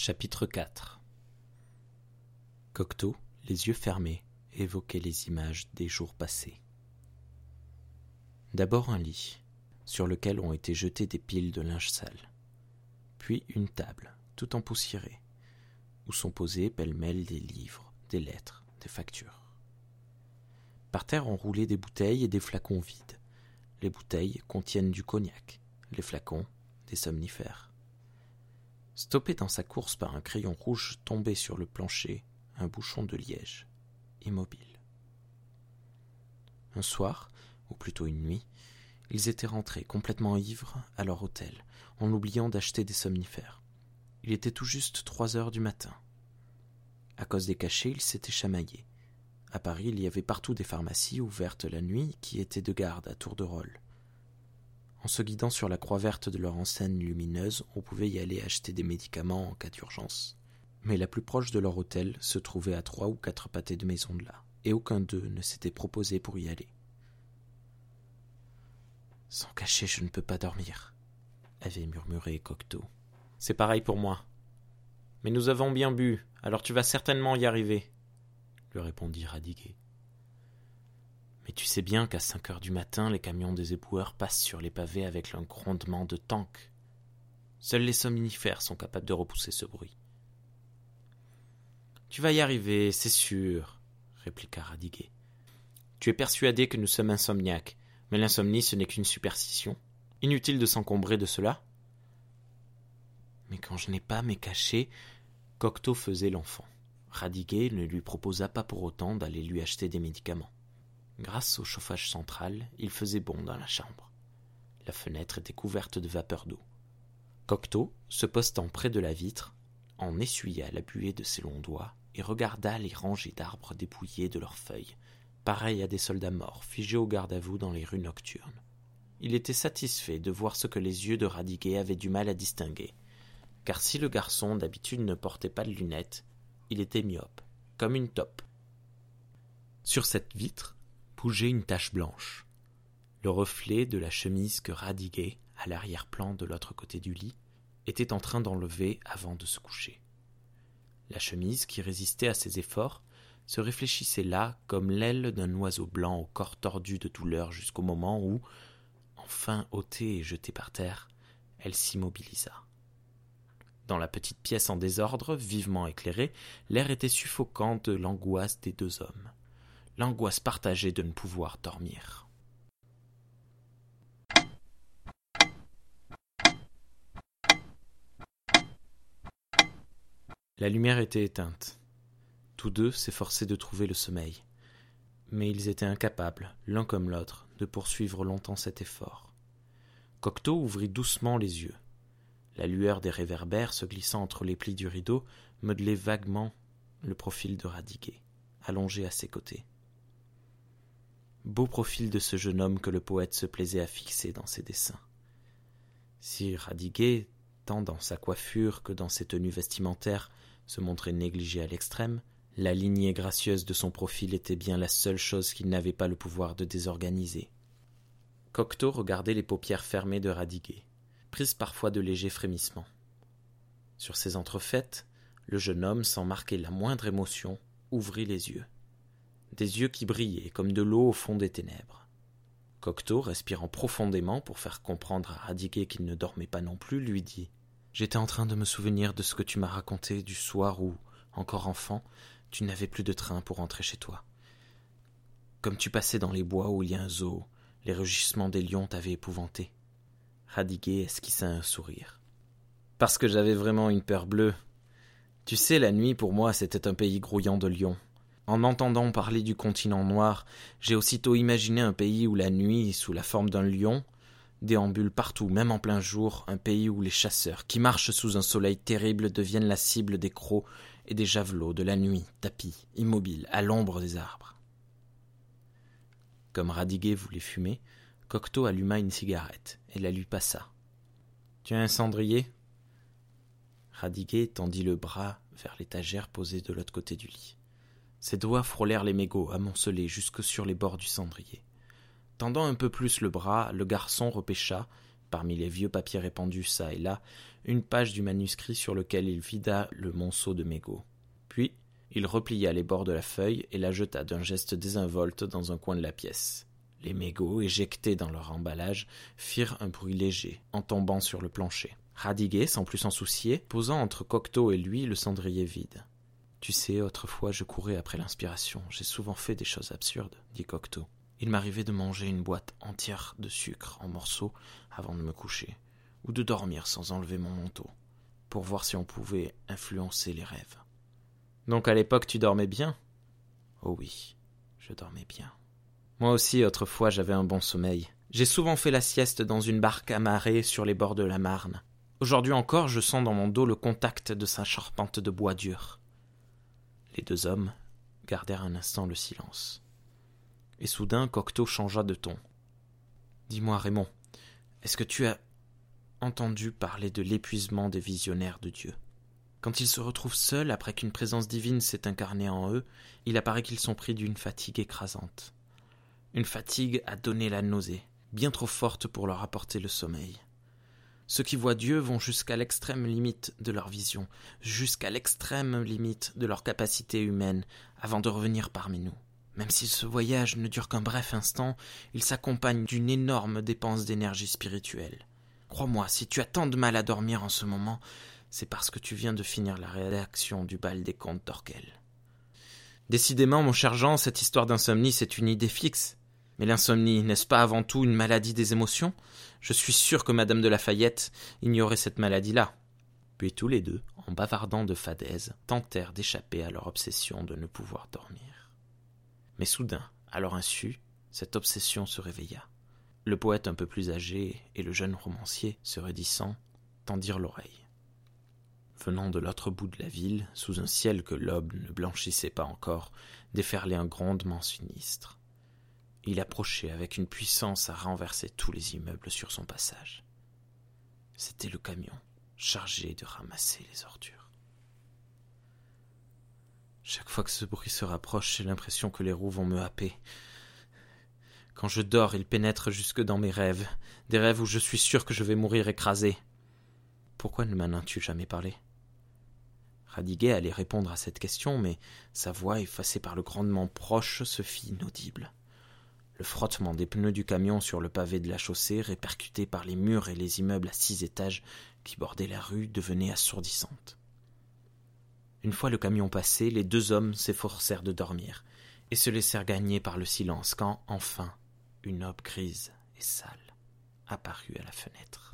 Chapitre 4 Cocteau, les yeux fermés, évoquait les images des jours passés. D'abord un lit, sur lequel ont été jetées des piles de linge sale, puis une table, tout empoussiérée, où sont posés pêle-mêle des livres, des lettres, des factures. Par terre ont roulé des bouteilles et des flacons vides. Les bouteilles contiennent du cognac, les flacons des somnifères. Stoppé dans sa course par un crayon rouge tombé sur le plancher, un bouchon de liège, immobile. Un soir, ou plutôt une nuit, ils étaient rentrés complètement ivres à leur hôtel, en oubliant d'acheter des somnifères. Il était tout juste trois heures du matin. À cause des cachets, ils s'étaient chamaillés. À Paris, il y avait partout des pharmacies ouvertes la nuit qui étaient de garde à tour de rôle. En se guidant sur la croix verte de leur enseigne lumineuse, on pouvait y aller acheter des médicaments en cas d'urgence. Mais la plus proche de leur hôtel se trouvait à trois ou quatre pâtés de maison de là, et aucun d'eux ne s'était proposé pour y aller. Sans cacher, je ne peux pas dormir, avait murmuré Cocteau. C'est pareil pour moi. Mais nous avons bien bu, alors tu vas certainement y arriver, lui répondit Radiguet. Mais tu sais bien qu'à cinq heures du matin, les camions des éboueurs passent sur les pavés avec un grondement de tank. Seuls les somnifères sont capables de repousser ce bruit. Tu vas y arriver, c'est sûr, répliqua Radiguet. Tu es persuadé que nous sommes insomniaques, mais l'insomnie ce n'est qu'une superstition. Inutile de s'encombrer de cela. Mais quand je n'ai pas mes cachets, Cocteau faisait l'enfant. Radiguet ne lui proposa pas pour autant d'aller lui acheter des médicaments. Grâce au chauffage central, il faisait bon dans la chambre. La fenêtre était couverte de vapeur d'eau. Cocteau, se postant près de la vitre, en essuya la buée de ses longs doigts et regarda les rangées d'arbres dépouillés de leurs feuilles, pareils à des soldats morts figés au garde à vous dans les rues nocturnes. Il était satisfait de voir ce que les yeux de Radiguet avaient du mal à distinguer, car si le garçon d'habitude ne portait pas de lunettes, il était myope, comme une taupe. Sur cette vitre, bougeait une tache blanche. Le reflet de la chemise que Radiguet, à l'arrière-plan de l'autre côté du lit, était en train d'enlever avant de se coucher. La chemise, qui résistait à ses efforts, se réfléchissait là comme l'aile d'un oiseau blanc au corps tordu de douleur jusqu'au moment où, enfin ôtée et jetée par terre, elle s'immobilisa. Dans la petite pièce en désordre, vivement éclairée, l'air était suffocant de l'angoisse des deux hommes l'angoisse partagée de ne pouvoir dormir. La lumière était éteinte. Tous deux s'efforçaient de trouver le sommeil. Mais ils étaient incapables, l'un comme l'autre, de poursuivre longtemps cet effort. Cocteau ouvrit doucement les yeux. La lueur des réverbères se glissant entre les plis du rideau modelait vaguement le profil de Radiguet, allongé à ses côtés beau profil de ce jeune homme que le poète se plaisait à fixer dans ses dessins. Si Radiguet, tant dans sa coiffure que dans ses tenues vestimentaires, se montrait négligé à l'extrême, la lignée gracieuse de son profil était bien la seule chose qu'il n'avait pas le pouvoir de désorganiser. Cocteau regardait les paupières fermées de Radiguet, prises parfois de légers frémissements. Sur ces entrefaites, le jeune homme, sans marquer la moindre émotion, ouvrit les yeux des yeux qui brillaient comme de l'eau au fond des ténèbres. Cocteau, respirant profondément pour faire comprendre à Radiguet qu'il ne dormait pas non plus, lui dit J'étais en train de me souvenir de ce que tu m'as raconté du soir où, encore enfant, tu n'avais plus de train pour rentrer chez toi. Comme tu passais dans les bois où il y a un zoo, les rugissements des lions t'avaient épouvanté. Radiguet esquissa un sourire. Parce que j'avais vraiment une peur bleue. Tu sais, la nuit pour moi c'était un pays grouillant de lions. En entendant parler du continent noir, j'ai aussitôt imaginé un pays où la nuit, sous la forme d'un lion, déambule partout, même en plein jour, un pays où les chasseurs, qui marchent sous un soleil terrible, deviennent la cible des crocs et des javelots de la nuit, tapis, immobiles, à l'ombre des arbres. Comme Radiguet voulait fumer, Cocteau alluma une cigarette et la lui passa. Tu as un cendrier? Radiguet tendit le bras vers l'étagère posée de l'autre côté du lit. Ses doigts frôlèrent les mégots amoncelés jusque sur les bords du cendrier. Tendant un peu plus le bras, le garçon repêcha, parmi les vieux papiers répandus çà et là, une page du manuscrit sur lequel il vida le monceau de mégots. Puis, il replia les bords de la feuille et la jeta d'un geste désinvolte dans un coin de la pièce. Les mégots, éjectés dans leur emballage, firent un bruit léger en tombant sur le plancher. Radiguet, sans plus s'en soucier, posant entre Cocteau et lui le cendrier vide. Tu sais, autrefois je courais après l'inspiration. J'ai souvent fait des choses absurdes, dit Cocteau. Il m'arrivait de manger une boîte entière de sucre en morceaux avant de me coucher, ou de dormir sans enlever mon manteau, pour voir si on pouvait influencer les rêves. Donc à l'époque tu dormais bien? Oh oui, je dormais bien. Moi aussi, autrefois, j'avais un bon sommeil. J'ai souvent fait la sieste dans une barque amarrée sur les bords de la Marne. Aujourd'hui encore, je sens dans mon dos le contact de sa charpente de bois dur. Les deux hommes gardèrent un instant le silence. Et soudain, Cocteau changea de ton. Dis-moi, Raymond, est-ce que tu as entendu parler de l'épuisement des visionnaires de Dieu? Quand ils se retrouvent seuls après qu'une présence divine s'est incarnée en eux, il apparaît qu'ils sont pris d'une fatigue écrasante. Une fatigue à donner la nausée, bien trop forte pour leur apporter le sommeil. Ceux qui voient Dieu vont jusqu'à l'extrême limite de leur vision, jusqu'à l'extrême limite de leur capacité humaine, avant de revenir parmi nous. Même si ce voyage ne dure qu'un bref instant, il s'accompagne d'une énorme dépense d'énergie spirituelle. Crois-moi, si tu as tant de mal à dormir en ce moment, c'est parce que tu viens de finir la rédaction du bal des contes d'Orkel. Décidément, mon cher Jean, cette histoire d'insomnie, c'est une idée fixe. Mais l'insomnie, n'est-ce pas avant tout une maladie des émotions? Je suis sûr que madame de Lafayette ignorait cette maladie-là. Puis tous les deux, en bavardant de fadaises, tentèrent d'échapper à leur obsession de ne pouvoir dormir. Mais soudain, à leur insu, cette obsession se réveilla. Le poète un peu plus âgé et le jeune romancier, se raidissant, tendirent l'oreille. Venant de l'autre bout de la ville, sous un ciel que l'aube ne blanchissait pas encore, déferlait un grondement sinistre. Il approchait avec une puissance à renverser tous les immeubles sur son passage. C'était le camion, chargé de ramasser les ordures. Chaque fois que ce bruit se rapproche, j'ai l'impression que les roues vont me happer. Quand je dors, il pénètre jusque dans mes rêves, des rêves où je suis sûr que je vais mourir écrasé. Pourquoi ne m'en as-tu jamais parlé? Radiguet allait répondre à cette question, mais sa voix, effacée par le grondement proche, se fit inaudible. Le frottement des pneus du camion sur le pavé de la chaussée, répercuté par les murs et les immeubles à six étages qui bordaient la rue, devenait assourdissante. Une fois le camion passé, les deux hommes s'efforcèrent de dormir et se laissèrent gagner par le silence quand, enfin, une aube grise et sale apparut à la fenêtre.